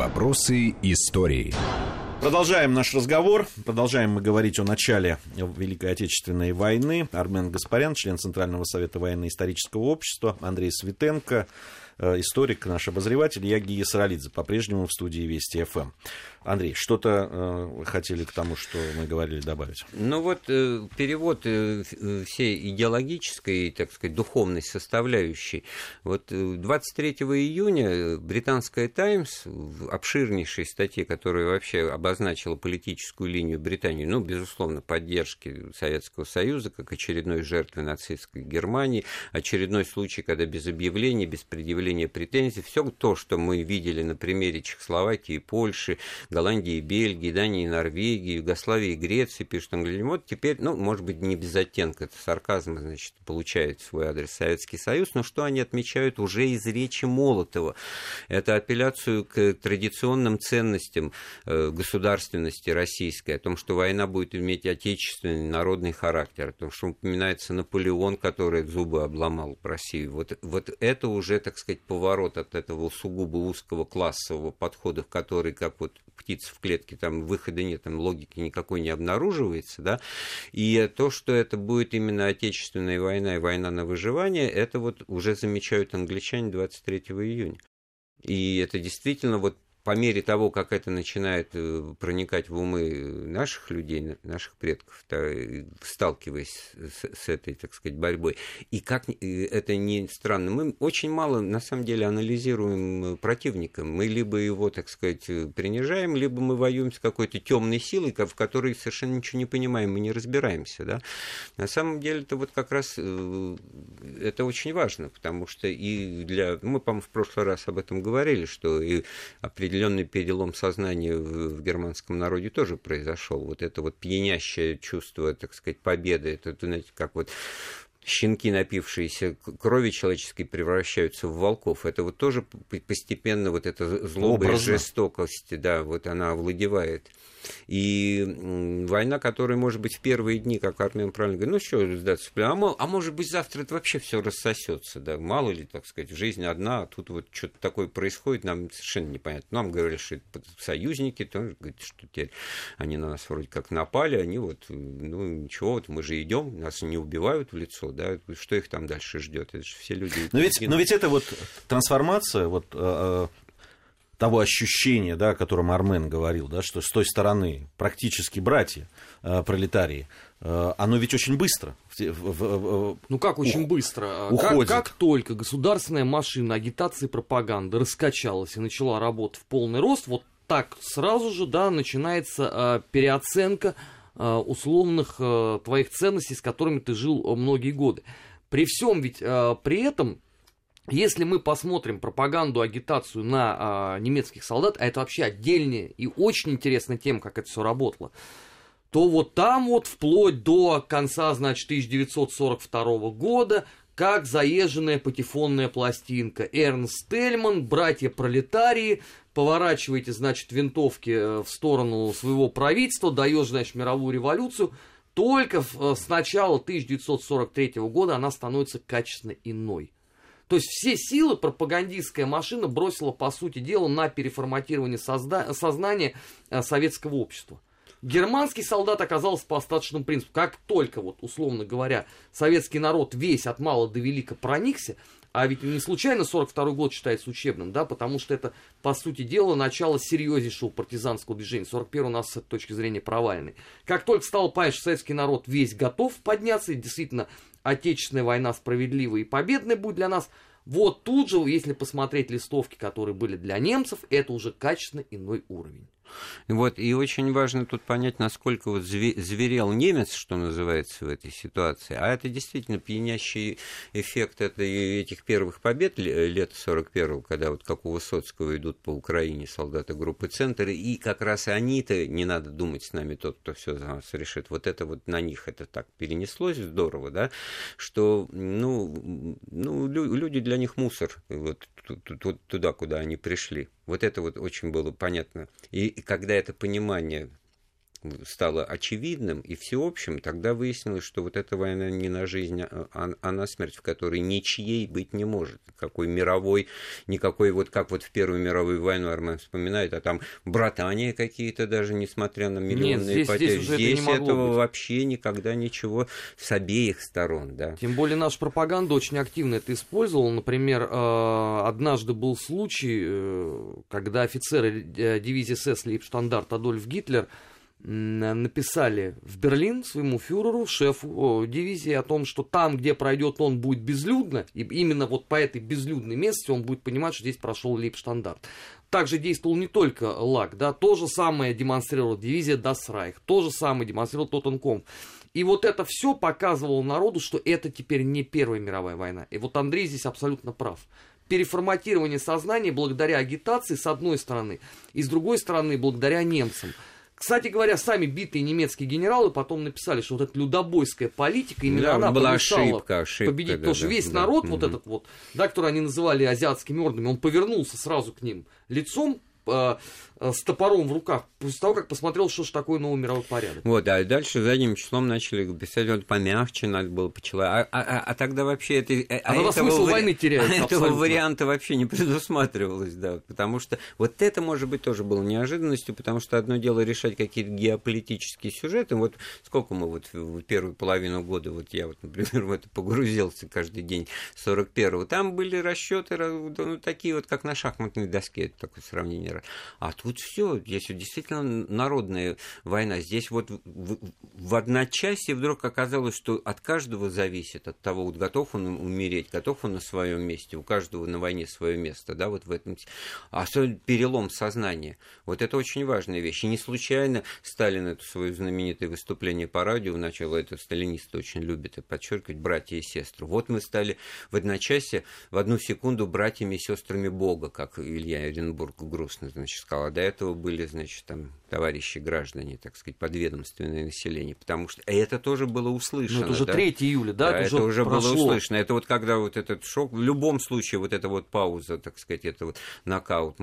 Вопросы истории. Продолжаем наш разговор. Продолжаем мы говорить о начале Великой Отечественной войны. Армен Гаспарян, член Центрального совета военно-исторического общества, Андрей Светенко, историк, наш обозреватель, я Гия Саралидзе, по-прежнему в студии Вести ФМ. Андрей, что-то э, хотели к тому, что мы говорили, добавить? Ну вот э, перевод э, э всей идеологической, так сказать, духовной составляющей. Вот 23 э, июня британская «Таймс» в обширнейшей статье, которая вообще обозначила политическую линию Британии, ну, безусловно, поддержки Советского Союза как очередной жертвы нацистской Германии, очередной случай, когда без объявления, без предъявления претензий, все то, что мы видели на примере Чехословакии Польши, Голландии, Бельгии, Дании, Норвегии, Югославии, Греции, пишет английский. Вот теперь, ну, может быть, не без оттенка, это сарказм, значит, получает свой адрес Советский Союз, но что они отмечают уже из речи Молотова? Это апелляцию к традиционным ценностям э, государственности российской, о том, что война будет иметь отечественный, народный характер, о том, что упоминается Наполеон, который зубы обломал в России. Вот, вот это уже, так сказать, поворот от этого сугубо узкого классового подхода, в который, как вот птиц в клетке, там выхода нет, там логики никакой не обнаруживается, да, и то, что это будет именно отечественная война и война на выживание, это вот уже замечают англичане 23 июня. И это действительно вот по мере того, как это начинает э, проникать в умы наших людей, наших предков, сталкиваясь с, этой, так сказать, борьбой, и как это не странно, мы очень мало, на самом деле, анализируем противника. Мы либо его, так сказать, принижаем, либо мы воюем с какой-то темной силой, в которой совершенно ничего не понимаем, мы не разбираемся. Да? На самом деле, это вот как раз э, это очень важно, потому что и для... Мы, по-моему, в прошлый раз об этом говорили, что и определенные определенный перелом сознания в, в германском народе тоже произошел. Вот это вот пьянящее чувство, так сказать, победы, это, знаете, как вот щенки, напившиеся крови человеческой, превращаются в волков. Это вот тоже постепенно вот эта злоба Образно. и жестокость, да, вот она овладевает. И война, которая, может быть, в первые дни, как Армен правильно говорит, ну что сдаться, а, а может быть, завтра это вообще все рассосется, да, мало ли, так сказать, жизнь одна, а тут вот что-то такое происходит, нам совершенно непонятно. Нам говорили, что это союзники, тоже говорят, что теперь они на нас вроде как напали, они вот, ну ничего, вот мы же идем, нас не убивают в лицо, да, что их там дальше ждет, это же все люди. Но ведь, но ведь это вот трансформация, вот э, э, того ощущения, да, о котором Армен говорил, да, что с той стороны практически братья э, пролетарии, э, оно ведь очень быстро. В, в, в, ну как очень быстро? Уходит. Как, как только государственная машина агитации и пропаганды раскачалась и начала работать в полный рост, вот так сразу же, да, начинается э, переоценка э, условных э, твоих ценностей, с которыми ты жил э, многие годы. При всем ведь э, при этом если мы посмотрим пропаганду, агитацию на а, немецких солдат, а это вообще отдельная и очень интересная тема, как это все работало, то вот там вот вплоть до конца, значит, 1942 года, как заезженная патефонная пластинка. Эрнст Тельман, братья-пролетарии, поворачиваете, значит, винтовки э, в сторону своего правительства, даешь, значит, мировую революцию. Только э, с начала 1943 года она становится качественно иной. То есть все силы пропагандистская машина бросила, по сути дела, на переформатирование созда- сознания э, советского общества. Германский солдат оказался по остаточному принципу. Как только, вот, условно говоря, советский народ весь от мала до велика проникся, а ведь не случайно 42 год считается учебным, да, потому что это, по сути дела, начало серьезнейшего партизанского движения. 41 у нас с этой точки зрения провальный. Как только стал понять, что советский народ весь готов подняться, и действительно Отечественная война справедливая и победная будет для нас, вот тут же, если посмотреть листовки, которые были для немцев, это уже качественно иной уровень. Вот, и очень важно тут понять, насколько вот зверел немец, что называется, в этой ситуации. А это действительно пьянящий эффект это этих первых побед лет 41-го, когда вот как у Высоцкого идут по Украине солдаты группы «Центр», и как раз они-то, не надо думать с нами, тот, кто все за нас решит, вот это вот на них это так перенеслось здорово, да, что, ну, ну люди для них мусор, вот туда, куда они пришли. Вот это вот очень было понятно. И, и когда это понимание стало очевидным и всеобщим, тогда выяснилось, что вот эта война не на жизнь, а, а, а на смерть, в которой ничьей быть не может. Какой мировой, никакой вот как вот в Первую мировую войну Армен вспоминает, а там братания какие-то даже, несмотря на миллионные Нет, здесь, потери. Здесь, здесь это этого быть. вообще никогда ничего с обеих сторон. Да. Тем более наша пропаганда очень активно это использовала. Например, э, однажды был случай, э, когда офицеры э, дивизии СС Лейбштандарт Адольф Гитлер написали в Берлин своему фюреру, шефу дивизии о том, что там, где пройдет он, будет безлюдно, и именно вот по этой безлюдной местности он будет понимать, что здесь прошел Лейбштандарт. Также действовал не только ЛАГ, да, то же самое демонстрировала дивизия Дасрайх, то же самое демонстрировал Тоттенком. И вот это все показывало народу, что это теперь не Первая мировая война. И вот Андрей здесь абсолютно прав переформатирование сознания благодаря агитации, с одной стороны, и с другой стороны, благодаря немцам. Кстати говоря, сами битые немецкие генералы потом написали, что вот эта людобойская политика, именно да, она была ошибка, ошибка, победить. Да, потому что да, весь да, народ, да, вот угу. этот вот, да, который они называли азиатскими ордами, он повернулся сразу к ним лицом, с топором в руках, после того, как посмотрел, что же такое новый мировой порядок. Вот, а дальше задним числом начали писать, вот помягче надо было почела. А, а, а тогда вообще это... А, а тогда смысл вари... войны теряется Этого абсолютно. варианта вообще не предусматривалось, да, потому что вот это, может быть, тоже было неожиданностью, потому что одно дело решать какие-то геополитические сюжеты, вот сколько мы вот в первую половину года, вот я вот, например, в это погрузился каждый день 41-го, там были расчеты ну, такие вот, как на шахматной доске, это такое сравнение. А тут все, здесь действительно народная война. Здесь вот в, в одночасье вдруг оказалось, что от каждого зависит, от того, вот готов он умереть, готов он на своем месте, у каждого на войне свое место, да, вот в этом. Особенно перелом сознания. Вот это очень важная вещь. И не случайно Сталин это свое знаменитое выступление по радио, начало это сталинисты очень любят и подчеркивать, братья и сестры. Вот мы стали в одночасье, в одну секунду братьями и сестрами Бога, как Илья Оренбург грустно, значит, сказал. А до этого были, значит, там товарищи граждане, так сказать, подведомственное население, потому что это тоже было услышано. Ну, это уже да? 3 июля, да? да это, это уже прошло. было услышано. Это вот когда вот этот шок, в любом случае вот эта вот пауза, так сказать, это вот нокаут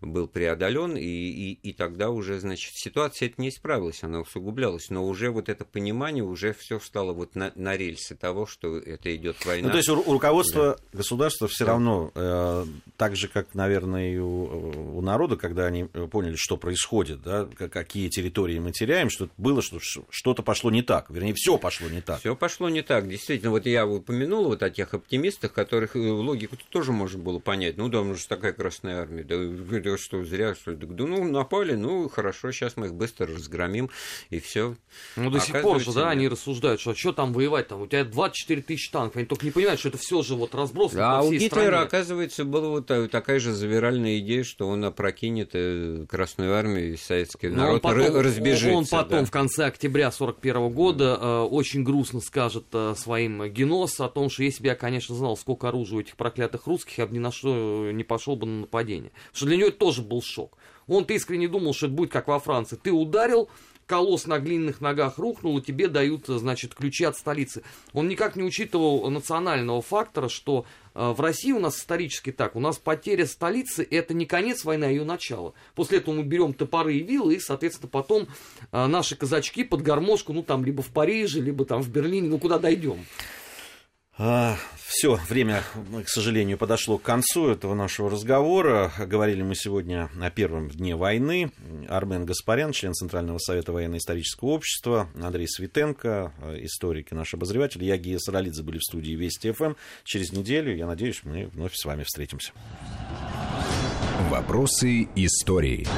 был преодолен, и, и, и тогда уже, значит, ситуация это не исправилась, она усугублялась, но уже вот это понимание, уже все встало вот на, на рельсы того, что это идет война. Ну, то есть руководства да. государства все да. равно, э, так же, как, наверное, и у, у народа, когда они поняли, что происходит, да, какие территории мы теряем, что было, что что-то пошло не так. Вернее, все пошло не так. Все пошло не так. Действительно, вот я упомянул вот о тех оптимистах, которых логику тоже можно было понять. Ну да, же такая Красная Армия. Да, да что, зря, что ли? Да, ну, напали, ну, хорошо, сейчас мы их быстро разгромим, и все. Ну, до сих пор же, да, они рассуждают, что что там воевать, там, у тебя 24 тысячи танков, они только не понимают, что это все же вот разбросано а по всей у Гитлера, стране. оказывается, была вот такая же завиральная идея, что он опрокинет э, Красную Армию и советский Но народ он потом, разбежится. Он потом да. в конце октября 41 года э, очень грустно скажет э, своим генос о том, что если бы я, конечно, знал, сколько оружия у этих проклятых русских, я бы ни на что не пошел бы на нападение. Потому что для него это тоже был шок. Он-то искренне думал, что это будет как во Франции. Ты ударил, колосс на глиняных ногах рухнул, и тебе дают, значит, ключи от столицы. Он никак не учитывал национального фактора, что э, в России у нас исторически так, у нас потеря столицы это не конец войны, а ее начало. После этого мы берем топоры и вилы, и, соответственно, потом э, наши казачки под гармошку, ну, там, либо в Париже, либо там в Берлине, ну, куда дойдем. А, все, время, к сожалению, подошло к концу этого нашего разговора. Говорили мы сегодня о первом дне войны. Армен Гаспарян, член Центрального совета военно-исторического общества, Андрей Светенко, историк и наш обозреватель. Я, Гия Саралидзе, были в студии Вести ФМ. Через неделю, я надеюсь, мы вновь с вами встретимся. Вопросы истории.